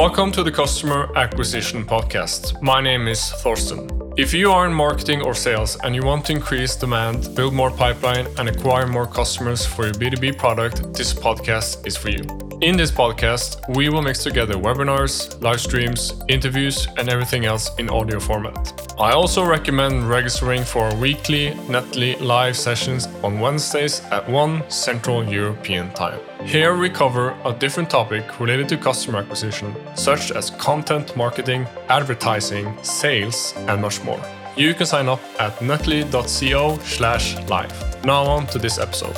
Welcome to the Customer Acquisition Podcast. My name is Thorsten. If you are in marketing or sales and you want to increase demand, build more pipeline, and acquire more customers for your B2B product, this podcast is for you. In this podcast, we will mix together webinars, live streams, interviews, and everything else in audio format. I also recommend registering for weekly Nutley live sessions on Wednesdays at 1 Central European Time. Here we cover a different topic related to customer acquisition, such as content marketing, advertising, sales, and much more. You can sign up at nutley.co slash live. Now on to this episode.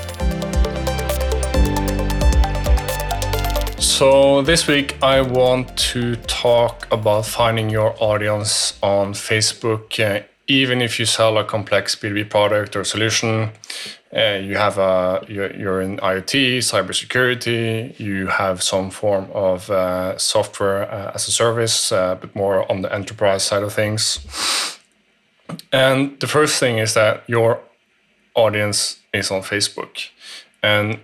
So, this week I want to talk about finding your audience on Facebook. Even if you sell a complex B2B product or solution, uh, you have a you're, you're, in IoT, cybersecurity, you have some form of uh, software uh, as a service, uh, but more on the enterprise side of things. And the first thing is that your audience is on Facebook, and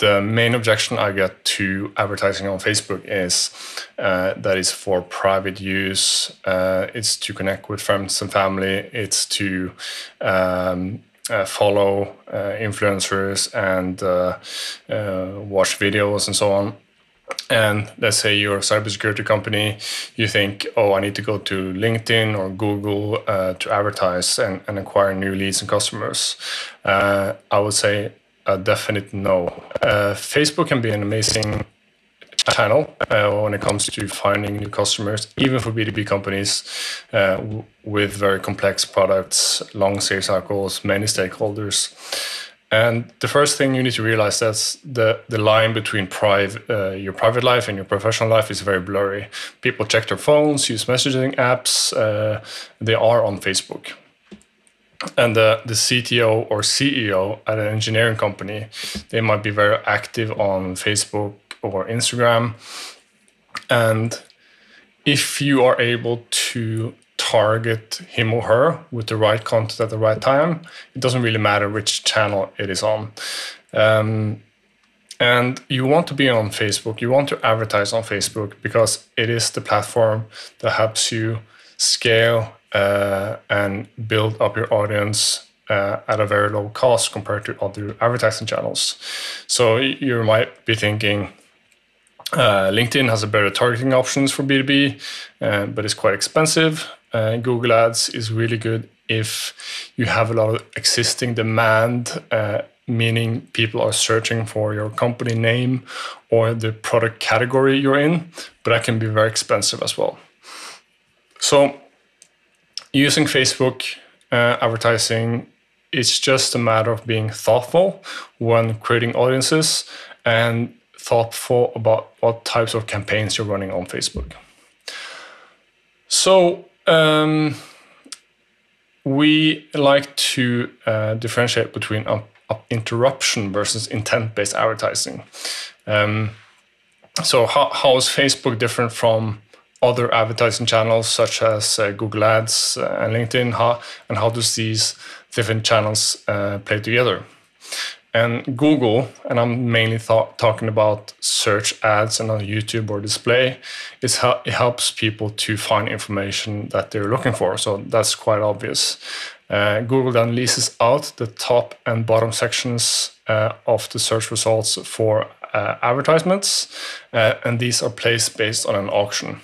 the main objection I get to advertising on Facebook is uh, that it's for private use. Uh, it's to connect with friends and family. It's to um, uh, follow uh, influencers and uh, uh, watch videos and so on. And let's say you're a cybersecurity company, you think, oh, I need to go to LinkedIn or Google to advertise and, and acquire new leads and customers. I would say a definite no. Uh, Facebook can be an amazing channel uh, when it comes to finding new customers, even for B2B companies uh, with very complex products, long sales cycles, many stakeholders. And the first thing you need to realize that's the, the line between uh, your private life and your professional life is very blurry. People check their phones, use messaging apps, uh, they are on Facebook and the CTO or CEO at an engineering company, they might be very active on Facebook or Instagram. And if you are able to target him or her with the right content at the right time, it doesn't really matter which channel it is on. Um, and you want to be on Facebook, you want to advertise on Facebook because it is the platform that helps you scale uh, and build up your audience uh, at a very low cost compared to other advertising channels. So you might be thinking, uh, LinkedIn has a better targeting options for B2B, uh, but it's quite expensive. Uh, Google Ads is really good if you have a lot of existing demand, uh, meaning people are searching for your company name or the product category you're in, but that can be very expensive as well. So using Facebook uh, advertising, it's just a matter of being thoughtful when creating audiences and thoughtful about what types of campaigns you're running on Facebook. So, um, we like to uh, differentiate between uh, interruption versus intent based advertising. Um, so, how, how is Facebook different from other advertising channels such as uh, Google Ads uh, and LinkedIn? How, and how does these different channels uh, play together? And Google, and I'm mainly talking about search ads and on YouTube or display, is how it helps people to find information that they're looking for. So that's quite obvious. Uh, Google then leases out the top and bottom sections uh, of the search results for uh, advertisements, uh, and these are placed based on an auction.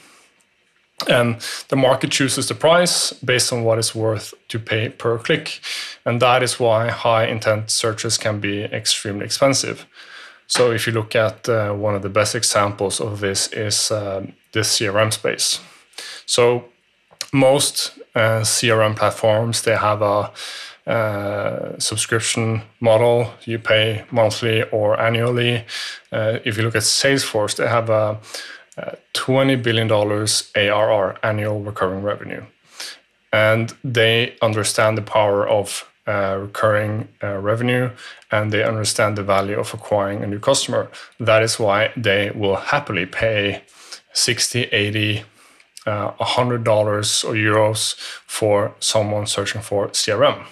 And the market chooses the price based on what is worth to pay per click. And that is why high intent searches can be extremely expensive. So if you look at uh, one of the best examples of this is uh, the CRM space. So most uh, CRM platforms, they have a uh, subscription model. You pay monthly or annually. Uh, if you look at Salesforce, they have a $20 billion ARR, annual recurring revenue. And they understand the power of uh, recurring uh, revenue and they understand the value of acquiring a new customer. That is why they will happily pay 60, 80, uh, $100 or euros for someone searching for CRM.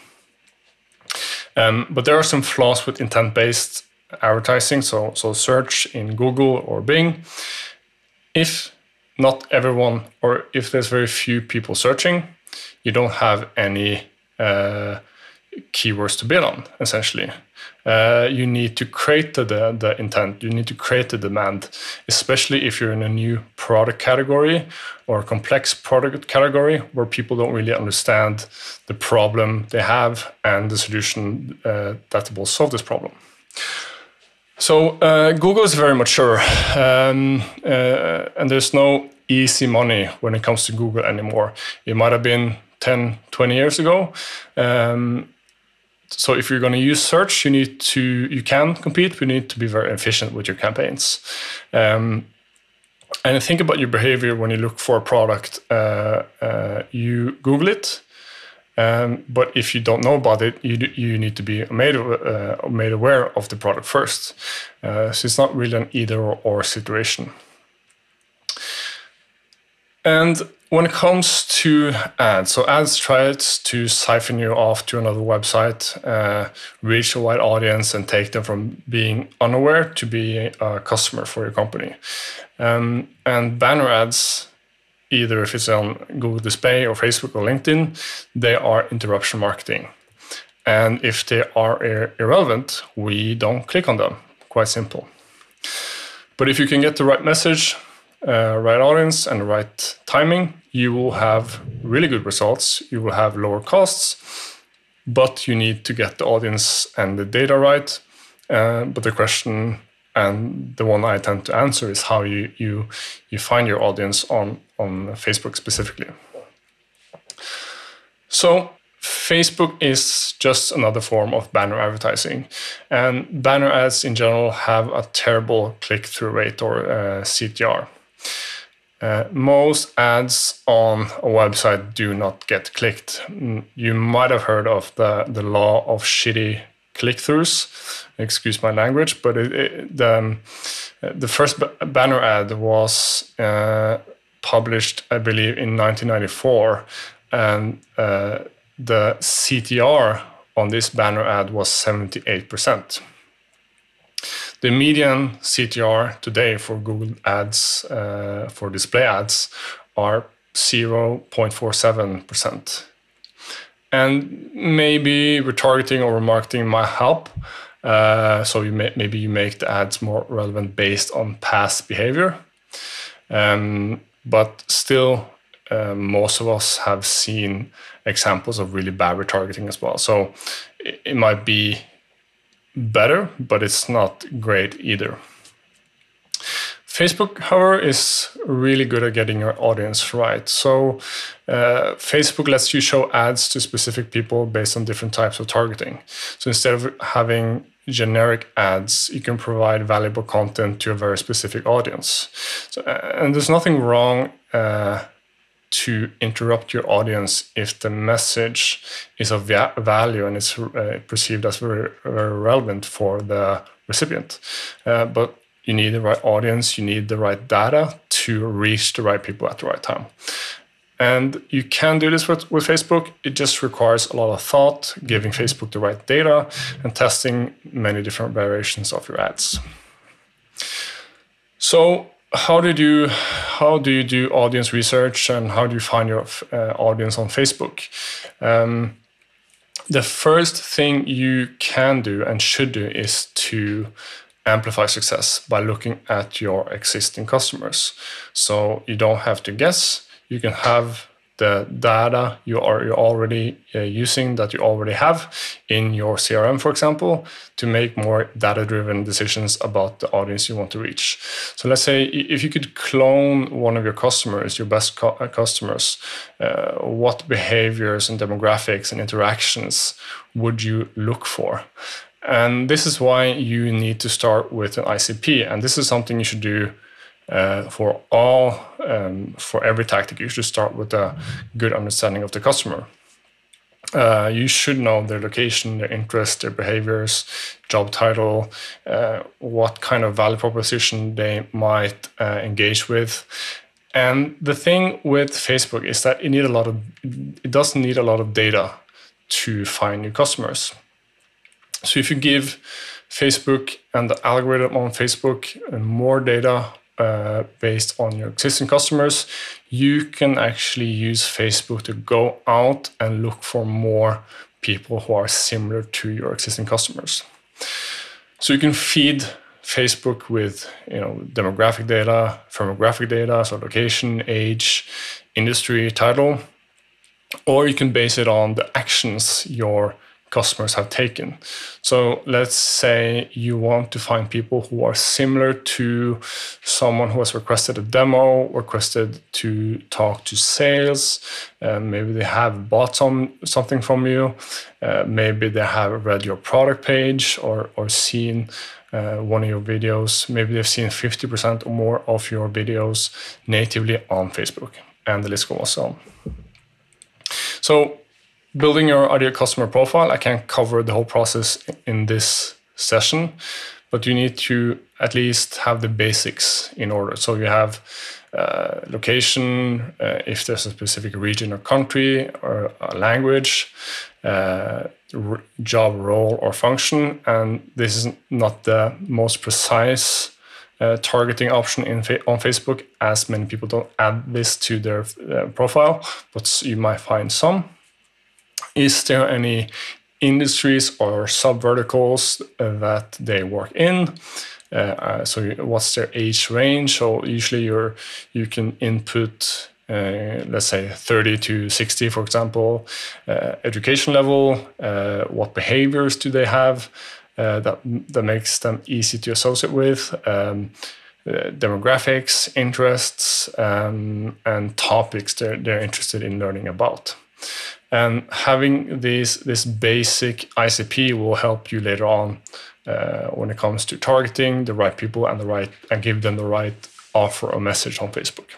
Um, but there are some flaws with intent based advertising, so, so search in Google or Bing if not everyone, or if there's very few people searching, you don't have any uh, keywords to bid on, essentially. Uh, you need to create the, the intent, you need to create the demand, especially if you're in a new product category or complex product category where people don't really understand the problem they have and the solution uh, that will solve this problem. So uh, Google is very mature, um, uh, and there's no easy money when it comes to Google anymore. It might have been 10, 20 years ago. Um, so if you're going to use search, you need to you can compete, but you need to be very efficient with your campaigns. Um, and think about your behavior when you look for a product. Uh, uh, you Google it, um, but if you don't know about it, you you need to be made uh, made aware of the product first. Uh, so it's not really an either or situation. And when it comes to ads, so ads tries to siphon you off to another website, uh, reach a wide audience, and take them from being unaware to be a customer for your company. Um, and banner ads, either if it's on Google Display or Facebook or LinkedIn, they are interruption marketing. And if they are ir irrelevant, we don't click on them. Quite simple. But if you can get the right message, uh, right audience and right timing, you will have really good results. You will have lower costs, but you need to get the audience and the data right. Uh, but the question and the one I tend to answer is how you you you find your audience on on Facebook specifically. So Facebook is just another form of banner advertising, and banner ads in general have a terrible click-through rate or uh, CTR. Uh, most ads on a website do not get clicked. Mm, you might have heard of the, the law of shitty click throughs. Excuse my language, but it, it, the, um, the first banner ad was uh, published, I believe, in 1994. And uh, the CTR on this banner ad was 78%. The median CTR today for Google Ads, uh, for display ads, are 0.47%. And maybe retargeting or remarketing might help. Uh, so you may, maybe you make the ads more relevant based on past behavior. Um, but still, uh, most of us have seen examples of really bad retargeting as well. So it, it might be better, but it's not great either. Facebook, however, is really good at getting your audience right. So, uh, Facebook lets you show ads to specific people based on different types of targeting. So, instead of having generic ads, you can provide valuable content to a very specific audience. So, uh, and there's nothing wrong uh, to interrupt your audience if the message is of value and it's uh, perceived as very, very, relevant for the recipient. Uh, but you need the right audience, you need the right data to reach the right people at the right time. And you can do this with, with Facebook. It just requires a lot of thought, giving Facebook the right data, and testing many different variations of your ads. So, how did you how do you do audience research and how do you find your uh, audience on Facebook? Um, the first thing you can do and should do is to amplify success by looking at your existing customers. So you don't have to guess. You can have the data you are already uh, using that you already have in your CRM, for example, to make more data driven decisions about the audience you want to reach. So let's say if you could clone one of your customers, your best cu uh, customers, uh, what behaviors and demographics and interactions would you look for? And this is why you need to start with an ICP. And this is something you should do uh, for all um, for every tactic you should start with a good understanding of the customer. Uh, you should know their location their interests their behaviors job title uh, what kind of value proposition they might uh, engage with. And the thing with facebook is that it need a lot of it doesn't need a lot of data to find new customers so if you give facebook and the algorithm on facebook more data uh, based on your existing customers, you can actually use Facebook to go out and look for more people who are similar to your existing customers. So you can feed Facebook with you know demographic data, firmographic data, so location, age, industry, title, or you can base it on the actions your customers have taken. So let's say you want to find people who are similar to someone who has requested a demo, requested to talk to sales. Uh, maybe they have bought some something from you. Uh, maybe they have read your product page or or seen. Uh, one of your videos, maybe they've seen 50% or more of your videos natively on Facebook, and the list goes on. So building your ideal customer profile, I can't cover the whole process in this session, but you need to at least have the basics in order. So you have uh, location, uh, if there's a specific region or country or language, uh, job role or function, and this is not the most precise uh, targeting option in fa on Facebook, as many people don't add this to their uh, profile, but you might find some. Is there any industries or sub verticals uh, that they work in? Uh, uh, so what's their age range? So usually you you can input uh, let's say 30 to 60, for example, uh, education level, uh, what behaviors do they have that, that makes them easy to associate with, um, demographics, interests, um, and topics they're, they're interested in learning about. And having this this basic ICP will help you later on uh, when it comes to targeting the right people and the right and give them the right offer or message on Facebook.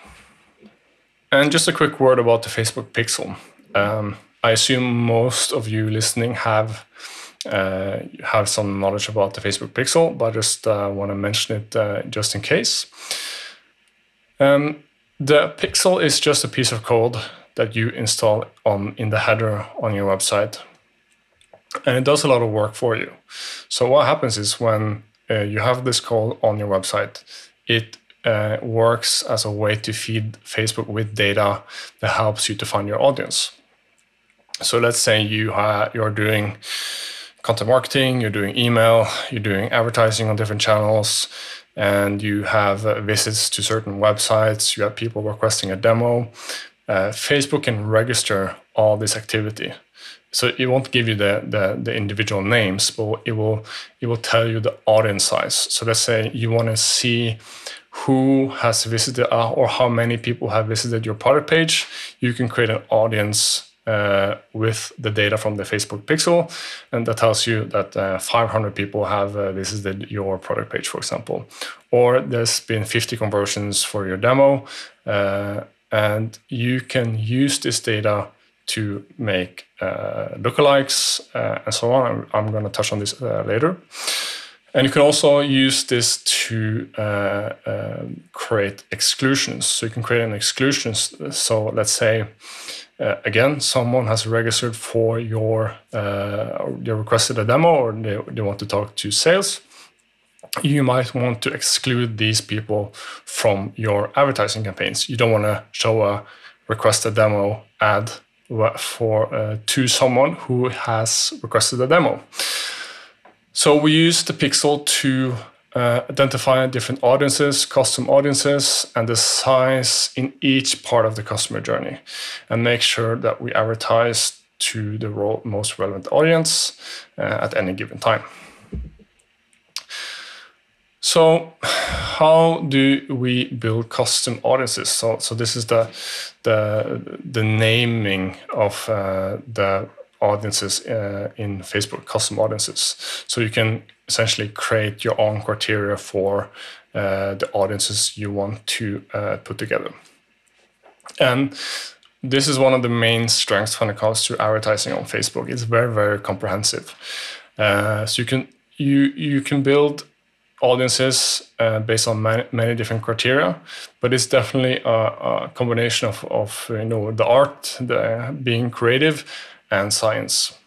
And just a quick word about the Facebook Pixel. Um, I assume most of you listening have uh, have some knowledge about the Facebook Pixel, but I just uh, want to mention it uh, just in case. Um, the Pixel is just a piece of code that you install on in the header on your website. And it does a lot of work for you. So what happens is when uh, you have this call on your website, it uh, works as a way to feed Facebook with data that helps you to find your audience. So let's say you ha- you're doing content marketing, you're doing email, you're doing advertising on different channels, and you have uh, visits to certain websites, you have people requesting a demo, uh, Facebook can register all this activity. So it won't give you the, the, the individual names, but it will it will tell you the audience size. So let's say you want to see who has visited uh, or how many people have visited your product page. You can create an audience uh, with the data from the Facebook Pixel, and that tells you that uh, 500 people have uh, visited your product page, for example, or there's been 50 conversions for your demo, uh, and you can use this data to make uh, lookalikes uh, and so on. I'm, I'm going to touch on this uh, later. And you can also use this to uh, um, create exclusions. So you can create an exclusion. So let's say, uh, again, someone has registered for your, uh, they requested a demo or they, they want to talk to sales you might want to exclude these people from your advertising campaigns. You don't want to show a request a demo ad for uh, to someone who has requested a demo. So we use the pixel to uh, identify different audiences, custom audiences, and the size in each part of the customer journey, and make sure that we advertise to the most relevant audience uh, at any given time. So, how do we build custom audiences? So, so this is the the the naming of uh, the audiences uh, in Facebook, custom audiences. So you can essentially create your own criteria for uh, the audiences you want to uh, put together. And this is one of the main strengths when it comes to advertising on Facebook. It's very, very comprehensive. Uh, so you can you you can build audiences uh, based on many, many, different criteria, but it's definitely a, a, combination of, of you know the art, the being creative, and science.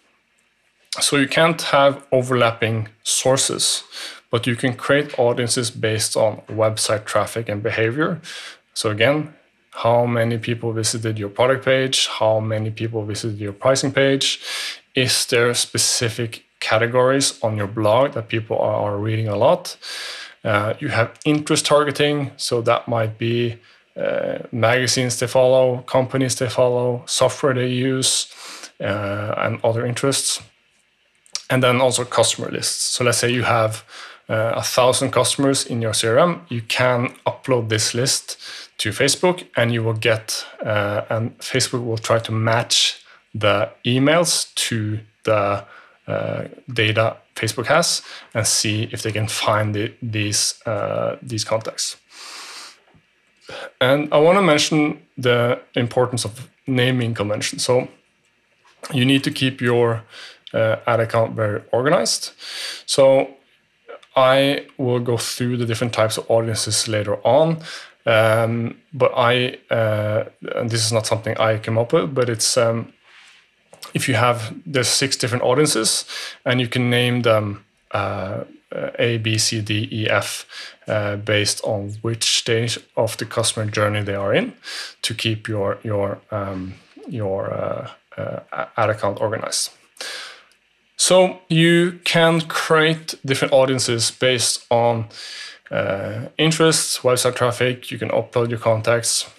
So you can't have overlapping sources, but you can create audiences based on website traffic and behavior. So again, how many people visited your product page, how many people visited your pricing page, is there specific categories on your blog that people are reading a lot? Uh, you have interest targeting, so that might be uh, magazines they follow, companies they follow, software they use, uh, and other interests. And then also customer lists. So let's say you have uh, a thousand customers in your CRM, you can upload this list to Facebook, and you will get, uh, and Facebook will try to match the emails to the uh, data Facebook has and see if they can find the, these uh, these contacts. And I want to mention the importance of naming convention. So you need to keep your uh, ad account very organized. So I will go through the different types of audiences later on. Um, but I, uh, and this is not something I came up with, but it's um, if you have there's six different audiences and you can name them uh, A, B, C, D, E, F uh, based on which stage of the customer journey they are in to keep your your um, your uh, uh ad account organized. So you can create different audiences based on uh, interests, website traffic. You can upload your contacts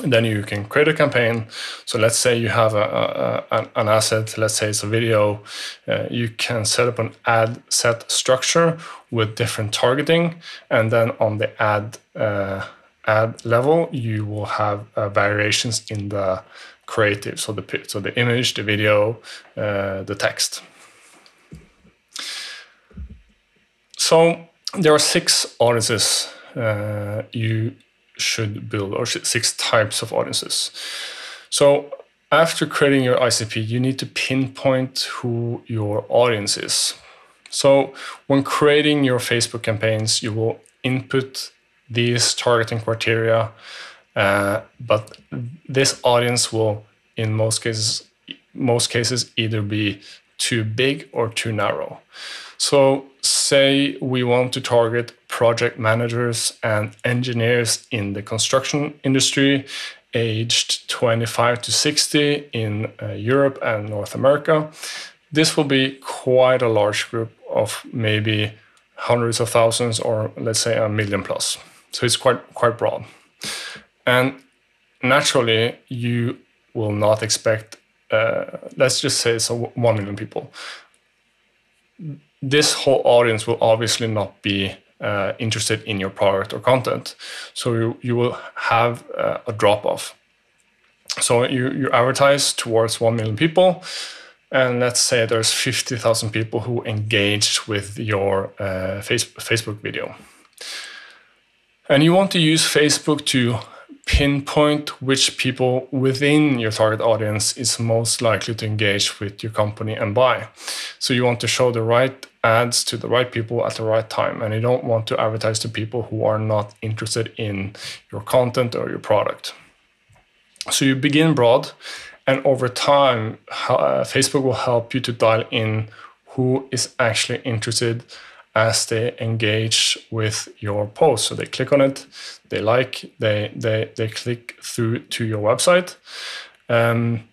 then you can create a campaign. So let's say you have a, a, an asset, let's say it's a video, uh, you can set up an ad set structure with different targeting. And then on the ad, uh, ad level, you will have uh, variations in the creative. So the, so the image, the video, uh, the text. So there are six audiences uh, you should build, or six types of audiences. So after creating your ICP, you need to pinpoint who your audience is. So when creating your Facebook campaigns, you will input these targeting criteria, uh, but this audience will, in most cases, most cases either be too big or too narrow. So say we want to target project managers and engineers in the construction industry aged 25 to 60 in uh, Europe and North America. This will be quite a large group of maybe hundreds of thousands or let's say a million plus. So it's quite quite broad. And naturally you will not expect uh, let's just say so 1 million people this whole audience will obviously not be uh, interested in your product or content. So you, you will have uh, a drop off. So you, you advertise towards 1 million people, and let's say there's 50,000 people who engaged with your uh, face, Facebook video. And you want to use Facebook to pinpoint which people within your target audience is most likely to engage with your company and buy. So you want to show the right ads to the right people at the right time, and you don't want to advertise to people who are not interested in your content or your product. So you begin broad, and over time, uh, Facebook will help you to dial in who is actually interested as they engage with your post. So they click on it, they like, they they they click through to your website. Um,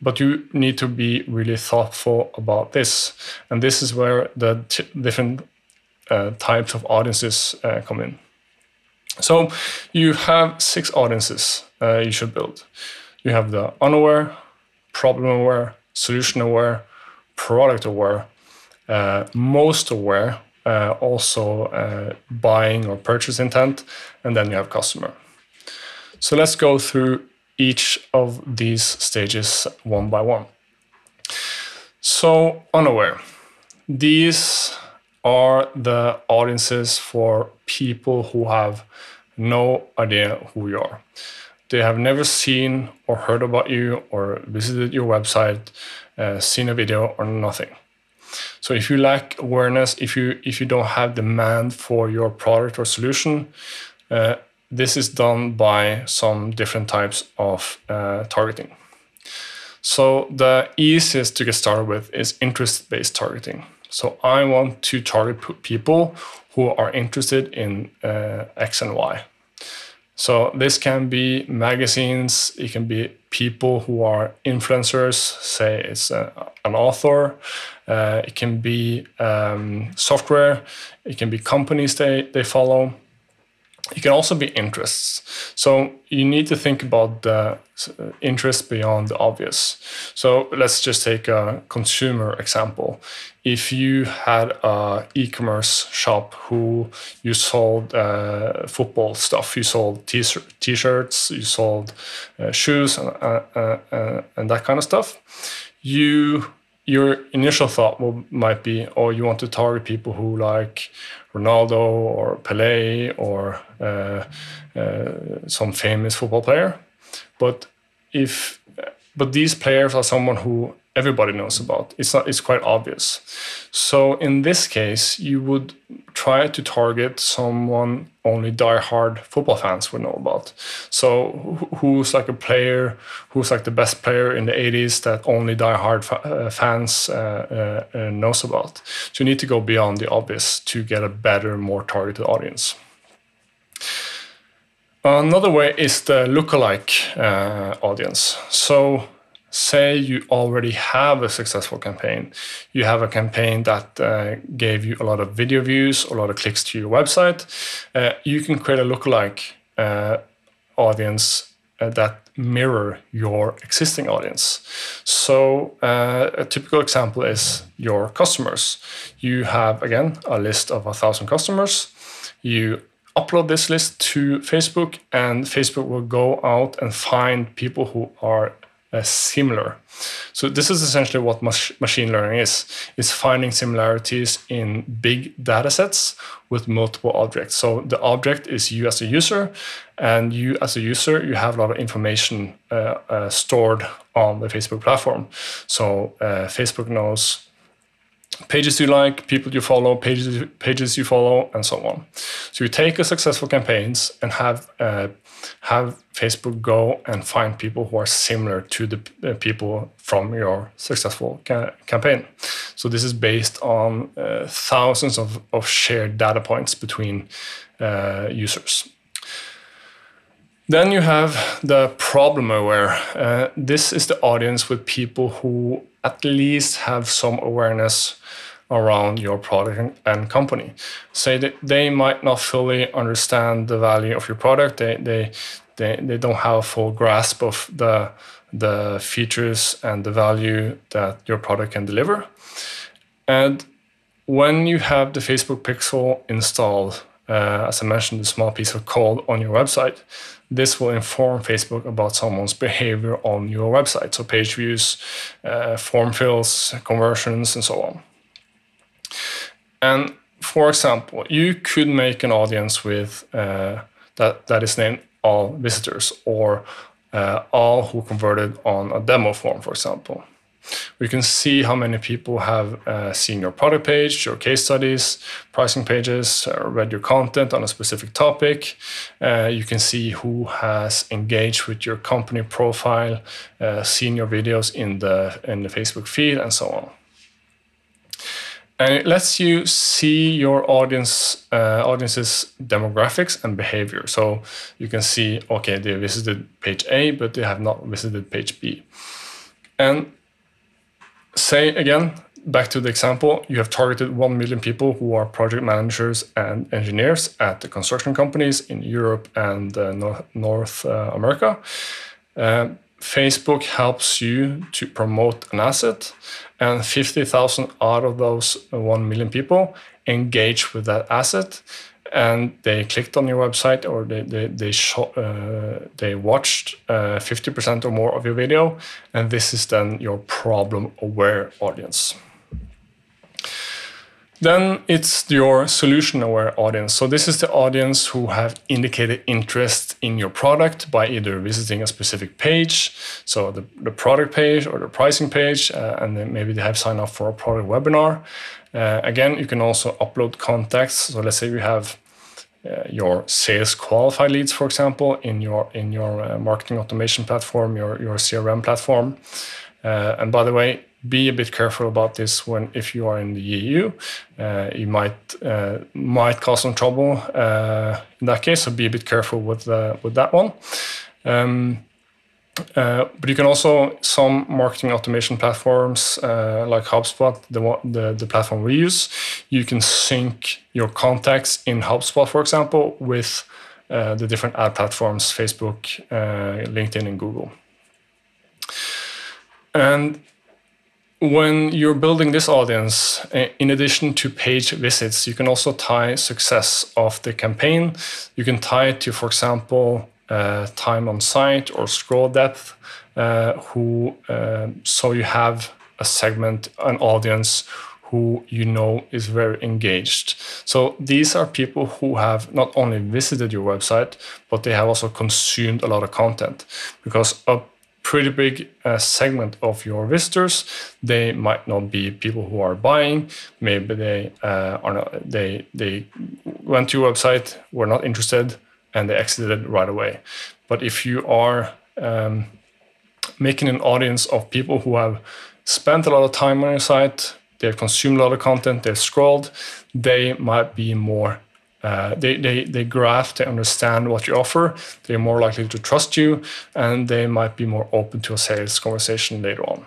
but you need to be really thoughtful about this, and this is where the different uh, types of audiences uh, come in. So you have six audiences uh, you should build. You have the unaware, problem aware, solution aware, product aware, uh, most aware, uh, also uh, buying or purchase intent, and then you have customer. So let's go through each of these stages one by one. So, unaware. These are the audiences for people who have no idea who you are. They have never seen or heard about you or visited your website, uh, seen a video or nothing. So if you lack awareness, if you if you don't have demand for your product or solution, uh, this is done by some different types of uh, targeting. So the easiest to get started with is interest-based targeting. So I want to target people who are interested in uh, X and Y. So this can be magazines, it can be people who are influencers, say it's a, an author, uh, it can be um, software, it can be companies they, they follow. It can also be interests. So you need to think about the uh, interest beyond the obvious. So let's just take a consumer example. If you had a e-commerce shop who you sold uh, football stuff, you sold t-shirts, you sold uh, shoes, and, uh, uh, uh, and that kind of stuff, you your initial thought will, might be, oh, you want to target people who like Ronaldo or Pele or uh, uh, some famous football player. But if but these players are someone who everybody knows about. It's not, it's quite obvious. So in this case, you would try to target someone only die-hard football fans would know about. So who's like a player, who's like the best player in the 80s that only die-hard uh, fans uh, uh, uh, knows about. So you need to go beyond the obvious to get a better, more targeted audience. Another way is the lookalike uh, audience. So say you already have a successful campaign. You have a campaign that uh, gave you a lot of video views a lot of clicks to your website. Uh, you can create a lookalike uh, audience uh, that mirror your existing audience. So uh, a typical example is your customers. You have again a list of a thousand customers. You upload this list to facebook and facebook will go out and find people who are uh, similar. So this is essentially what mach machine learning is: is finding similarities in big data sets with multiple objects. So the object is you as a user, and you as a user you have a lot of information uh, uh, stored on the Facebook platform. So uh, Facebook knows pages you like, people you follow, pages pages you follow, and so on. So you take a successful campaigns and have uh, have Facebook go and find people who are similar to the uh, people from your successful ca campaign. So this is based on uh, thousands of, of shared data points between uh, users. Then you have the problem aware. Uh, this is the audience with people who at least have some awareness around your product and company. Say that they might not fully understand the value of your product. They they they, they don't have a full grasp of the the features and the value that your product can deliver. And when you have the Facebook Pixel installed, uh, as I mentioned, a small piece of code on your website, this will inform Facebook about someone's behavior on your website. So page views, uh, form fills, conversions, and so on. And for example, you could make an audience with uh, that that is named all visitors or uh, all who converted on a demo form, for example. We can see how many people have uh, seen your product page, your case studies, pricing pages, uh, read your content on a specific topic. Uh, you can see who has engaged with your company profile, uh, seen your videos in the in the Facebook feed, and so on and it lets you see your audience uh, audience's demographics and behavior. So you can see, okay, they visited page A, but they have not visited page B. And say again, back to the example, you have targeted 1 million people who are project managers and engineers at the construction companies in Europe and uh, North, North uh, America. Uh, Facebook helps you to promote an asset, and 50,000 out of those 1 million people engage with that asset and they clicked on your website or they they they, uh, they watched uh, 50% or more of your video and this is then your problem aware audience then it's your solution aware audience. So this is the audience who have indicated interest in your product by either visiting a specific page, so the, the product page or the pricing page, uh, and then maybe they have signed up for a product webinar. Uh, again, you can also upload contacts. So let's say you have uh, your sales qualified leads, for example, in your in your uh, marketing automation platform, your your CRM platform. Uh, and by the way, be a bit careful about this when if you are in the EU. Uh, you might uh, might cause some trouble uh, in that case. So be a bit careful with with that one. Um, uh, but you can also some marketing automation platforms uh, like HubSpot, the, the, the platform we use. You can sync your contacts in HubSpot, for example, with uh, the different ad platforms: Facebook, LinkedIn, and Google. And when you're building this audience, in addition to page visits, you can also tie success of the campaign. You can tie it to, for example, uh, time on site or scroll depth. Uh, who uh, so you have a segment, an audience who you know is very engaged. So these are people who have not only visited your website, but they have also consumed a lot of content because up pretty big uh, segment of your visitors. They might not be people who are buying. Maybe they uh, are not. They they went to your website, were not interested, and they exited right away. But if you are um, making an audience of people who have spent a lot of time on your site, they've consumed a lot of content, they've scrolled, they might be more uh, they, they, they grasp, they understand what you offer, they're more likely to trust you, and they might be more open to a sales conversation later on.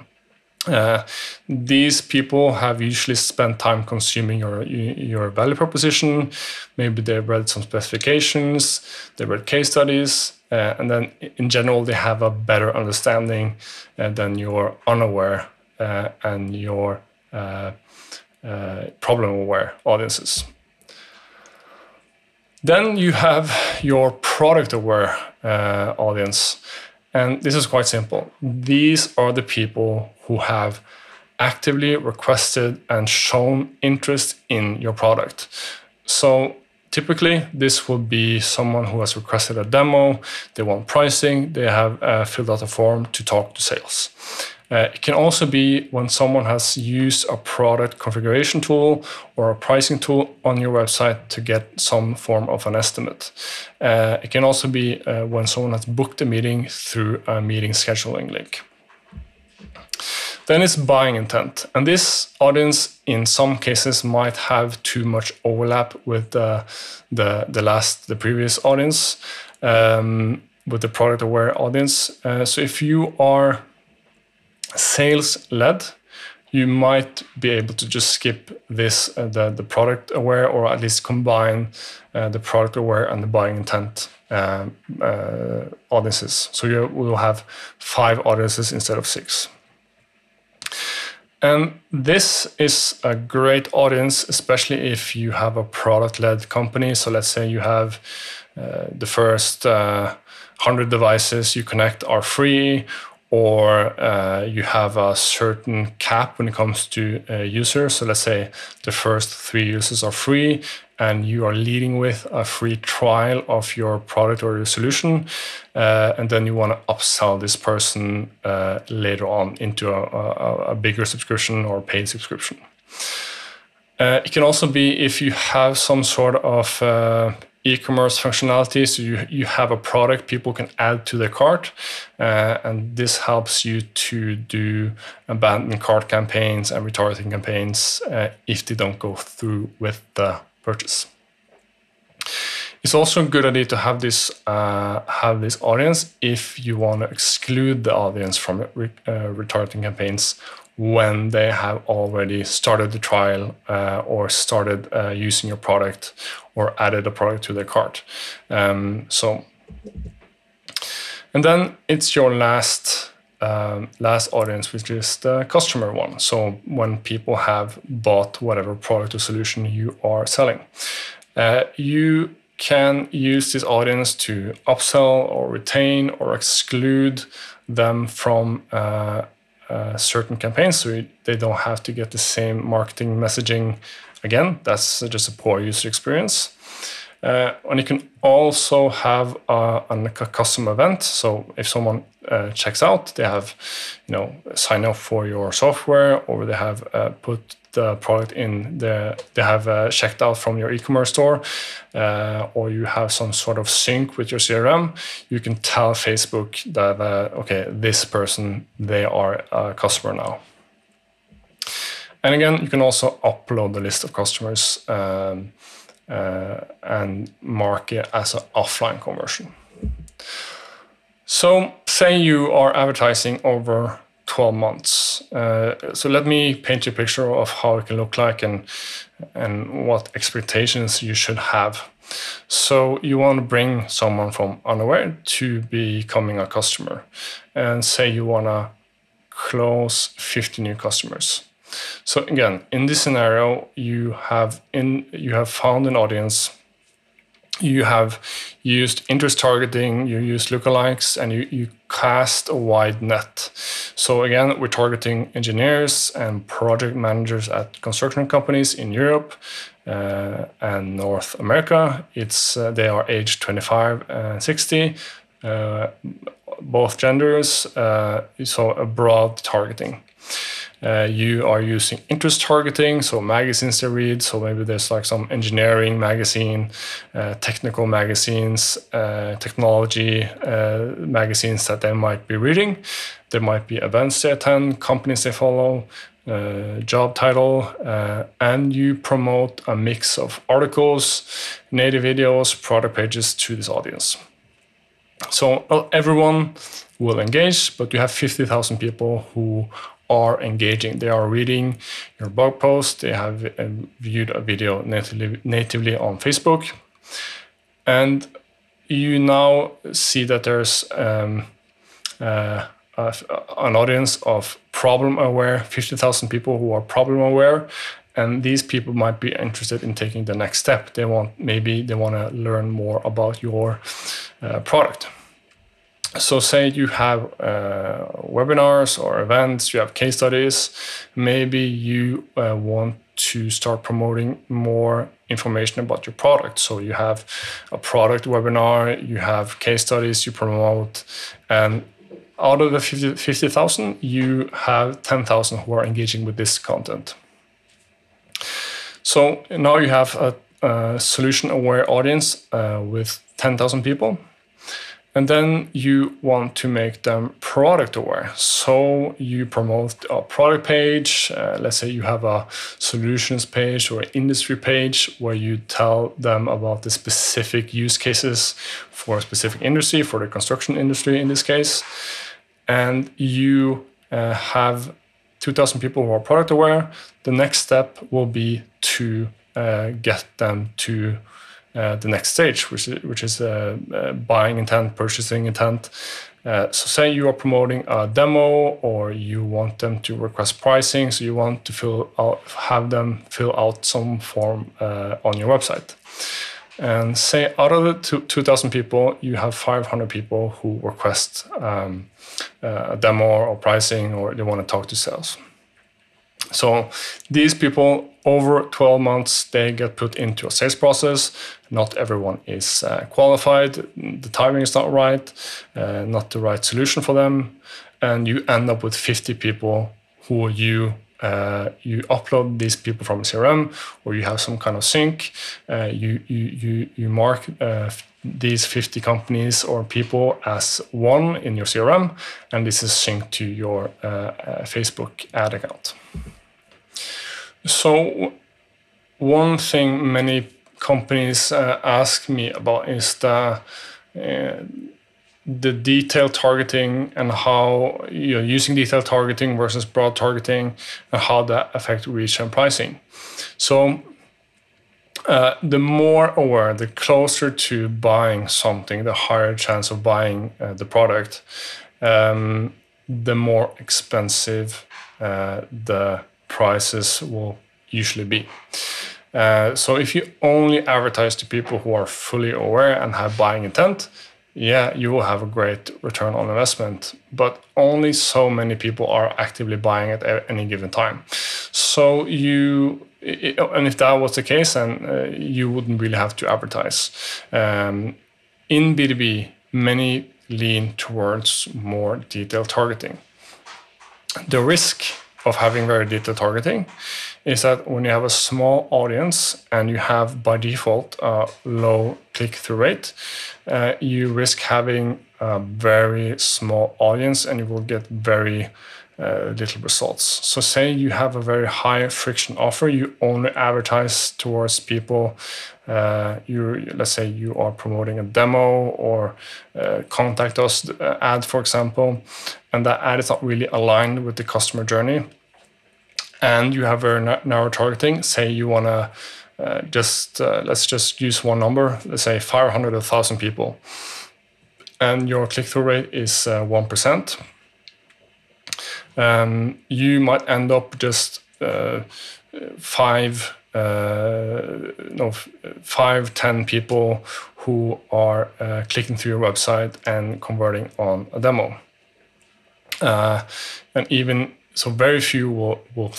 Uh, these people have usually spent time consuming your your value proposition. Maybe they've read some specifications, they read case studies, uh, and then in general they have a better understanding uh, than your unaware uh, and your uh, problem aware audiences. Then you have your product aware uh, audience. And this is quite simple. These are the people who have actively requested and shown interest in your product. So typically, this would be someone who has requested a demo, they want pricing, they have uh, filled out a form to talk to sales. Uh, it can also be when someone has used a product configuration tool or a pricing tool on your website to get some form of an estimate. Uh, it can also be uh, when someone has booked a meeting through a meeting scheduling link. Then it's buying intent. And this audience, in some cases, might have too much overlap with the, the, the last, the previous audience, um, with the product aware audience. Uh, so if you are sales led, you might be able to just skip this uh, the, the product aware or at least combine uh, the product aware and the buying intent uh, uh audiences so you will have five audiences instead of six and this is a great audience especially if you have a product led company so let's say you have uh, the first 100 uh, devices you connect are free or uh, you have a certain cap when it comes to uh, users. So let's say the first three users are free and you are leading with a free trial of your product or your solution. Uh, and then you want to upsell this person uh, later on into a, a, a, bigger subscription or paid subscription. Uh, it can also be if you have some sort of uh, e-commerce functionality so you, you have a product people can add to their cart uh, and this helps you to do abandoned cart campaigns and retargeting campaigns uh, if they don't go through with the purchase it's also a good idea to have this uh, have this audience if you want to exclude the audience from re- uh, retargeting campaigns when they have already started the trial uh, or started uh, using your product or added a product to their cart. Um, so, and then it's your last um, last audience, which is the customer one. So when people have bought whatever product or solution you are selling, uh, you can use this audience to upsell or retain or exclude them from uh, uh, certain campaigns so they don't have to get the same marketing messaging again. That's just a poor user experience. Uh, and you can also have a, a, custom event. So if someone uh, checks out, they have, you know, sign up for your software, or they have uh, put the product in the they have uh, checked out from your e-commerce store uh, or you have some sort of sync with your crm you can tell facebook that uh, okay this person they are a customer now And again, you can also upload the list of customers um, uh, and mark it as an offline conversion. So, say you are advertising over 12 months. Uh, so let me paint you a picture of how it can look like and and what expectations you should have. So you want to bring someone from unaware to becoming a customer, and say you want to close 50 new customers. So again, in this scenario, you have in you have found an audience you have used interest targeting, you use lookalikes, and you, you cast a wide net. So again, we're targeting engineers and project managers at construction companies in Europe uh, and North America. It's uh, they are aged 25 and 60, uh, both genders. Uh, so a broad targeting. Uh, you are using interest targeting, so magazines they read. So maybe there's like some engineering magazine, uh, technical magazines, uh, technology uh, magazines that they might be reading. There might be events they attend, companies they follow, uh, job title, and you promote a mix of articles, native videos, product pages to this audience. So everyone will engage, but you have 50,000 people who are engaging. They are reading your blog post. They have uh, viewed a video natively, natively on Facebook. And you now see that there's um, uh, an audience of problem aware, 50,000 people who are problem aware. And these people might be interested in taking the next step. They want maybe they want to learn more about your uh, product so say you have uh, webinars or events you have case studies maybe you uh, want to start promoting more information about your product. So you have a product webinar you have case studies you promote and out of the 50,000 50, you have 10,000 who are engaging with this content. So now you have a, a solution aware audience uh, with 10,000 people and then you want to make them product aware. So you promote a product page. Uh, let's say you have a solutions page or industry page where you tell them about the specific use cases for a specific industry, for the construction industry in this case. And you uh, have 2,000 people who are product aware. The next step will be to uh, get them to uh, the next stage, which is, which is uh, uh, buying intent, purchasing intent. Uh, so, say you are promoting a demo, or you want them to request pricing, so you want to fill out, have them fill out some form uh, on your website. And say out of the 2,000 people, you have 500 people who request um, a demo or pricing, or they want to talk to sales. So these people over 12 months they get put into a sales process. Not everyone is uh, qualified. The timing is not right, uh, not the right solution for them, and you end up with 50 people who you uh, you upload these people from CRM or you have some kind of sync. Uh, you, you, you, you mark uh, these 50 companies or people as one in your CRM, and this is synced to your uh, uh, Facebook ad account. So, one thing many companies uh, ask me about is the uh, the detail targeting and how you're using detail targeting versus broad targeting and how that affect reach and pricing. So uh, the more aware, the closer to buying something, the higher chance of buying uh, the product, um, the more expensive uh, the prices will usually be. Uh, so if you only advertise to people who are fully aware and have buying intent, yeah, you will have a great return on investment, but only so many people are actively buying at any given time. So you, and if that was the case, then uh, you wouldn't really have to advertise. Um, in B2B, many lean towards more detailed targeting. The risk of having very detailed targeting is that when you have a small audience and you have by default a low click through rate, uh, you risk having a very small audience and you will get very uh, little results. So, say you have a very high friction offer, you only advertise towards people. Uh, you let's say you are promoting a demo or uh, contact us uh, ad, for example, and that ad is not really aligned with the customer journey. And you have very narrow targeting. Say you want to uh, just uh, let's just use one number. Let's say 500 1,000 people, and your click-through rate is one um, you might end up just uh, five uh, no five ten people who are uh, clicking through your website and converting on a demo uh, and even so very few will, will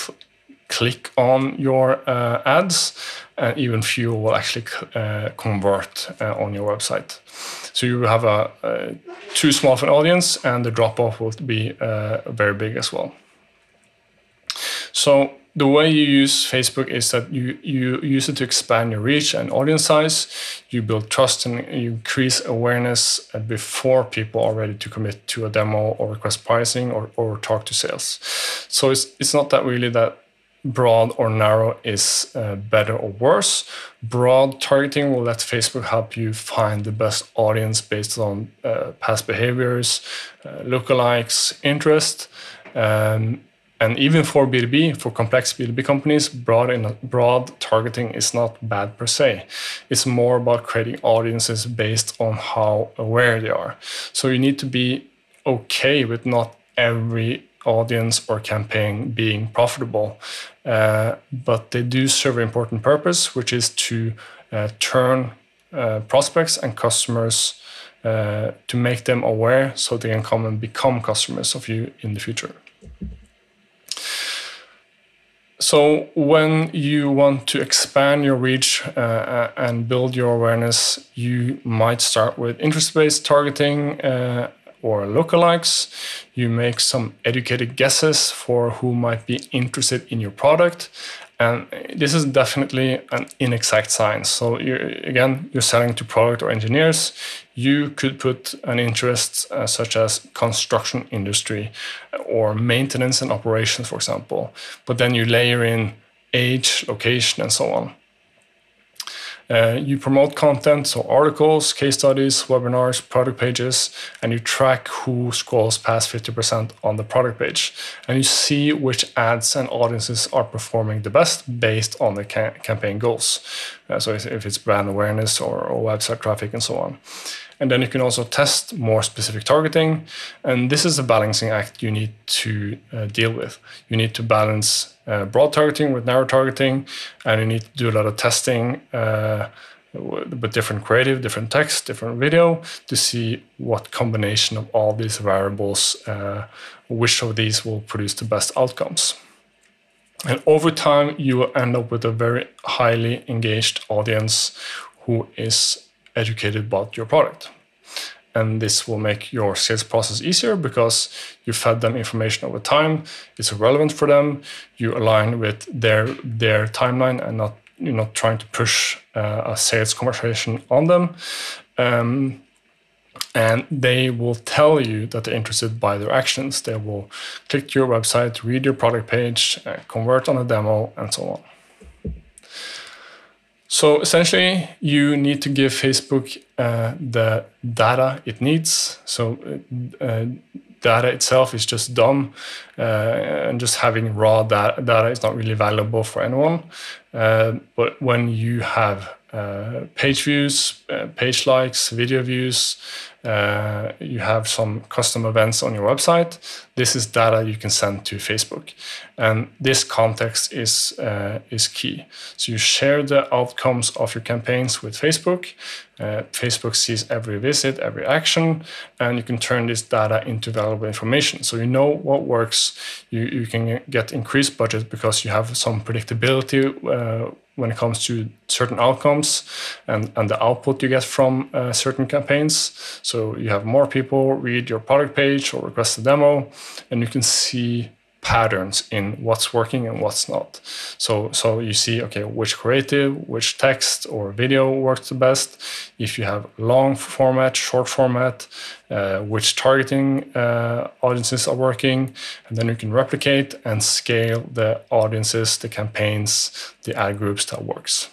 click on your uh, ads and even fewer will actually uh, convert uh, on your website. So you have a, a, too small of an audience, and the drop off will be uh, very big as well. So the way you use Facebook is that you, you use it to expand your reach and audience size. You build trust and you increase awareness before people are ready to commit to a demo or request pricing or, or talk to sales. So it's, it's not that really that broad or narrow is uh, better or worse. Broad targeting will let Facebook help you find the best audience based on uh, past behaviors, uh, lookalikes, interest. Um, and even for B2B, for complex B2B companies, broad, in, broad targeting is not bad per se. It's more about creating audiences based on how aware they are. So you need to be okay with not every audience or campaign being profitable. Uh, but they do serve an important purpose, which is to uh, turn uh, prospects and customers uh, to make them aware so they can come and become customers of you in the future. So, when you want to expand your reach uh, uh, and build your awareness, you might start with interest based targeting or lookalikes. You make some educated guesses for who might be interested in your product. And this is definitely an inexact science. So again, you're selling to product or engineers. You could put an interest uh, such as construction industry or maintenance and operations, for example. But then you layer in age, location, and so on. Uh, you promote content, so articles, case studies, webinars, product pages, and you track who scrolls past 50% on the product page. And you see which ads and audiences are performing the best based on the ca- campaign goals. Uh, so if it's brand awareness or, or website traffic and so on. And then you can also test more specific targeting. And this is a balancing act you need to uh, deal with. You need to balance uh, broad targeting with narrow targeting, and you need to do a lot of testing uh, with different creative, different text, different video to see what combination of all these variables, uh, which of these will produce the best outcomes. And over time, you will end up with a very highly engaged audience who is educated about your product. And this will make your sales process easier because you fed them information over time. It's relevant for them. You align with their their timeline and not you're not trying to push uh, a sales conversation on them. Um, and they will tell you that they're interested by their actions. They will click to your website, read your product page, uh, convert on a demo, and so on. So essentially, you need to give Facebook uh, the data it needs. So uh, data itself is just dumb, uh, and just having raw data, data is not really valuable for anyone. Uh, but when you have uh, page views, uh, page likes, video views, uh, you have some custom events on your website. This is data you can send to Facebook, and this context is uh, is key. So you share the outcomes of your campaigns with Facebook. Uh, Facebook sees every visit, every action, and you can turn this data into valuable information. So you know what works. You you can get increased budget because you have some predictability uh, when it comes to certain outcomes and, and the output you get from uh, certain campaigns. So you have more people read your product page or request a demo, and you can see patterns in what's working and what's not. So so you see okay which creative, which text or video works the best. If you have long format, short format, uh, which targeting uh, audiences are working, and then you can replicate and scale the audiences, the campaigns, the ad groups that works.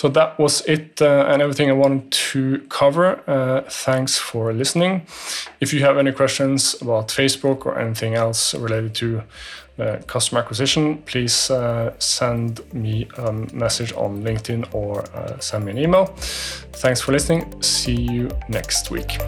So that was it uh, and everything I wanted to cover. Uh, thanks for listening. If you have any questions about Facebook or anything else related to uh, customer acquisition, please uh, send me a message on LinkedIn or uh, send me an email. Thanks for listening. See you next week.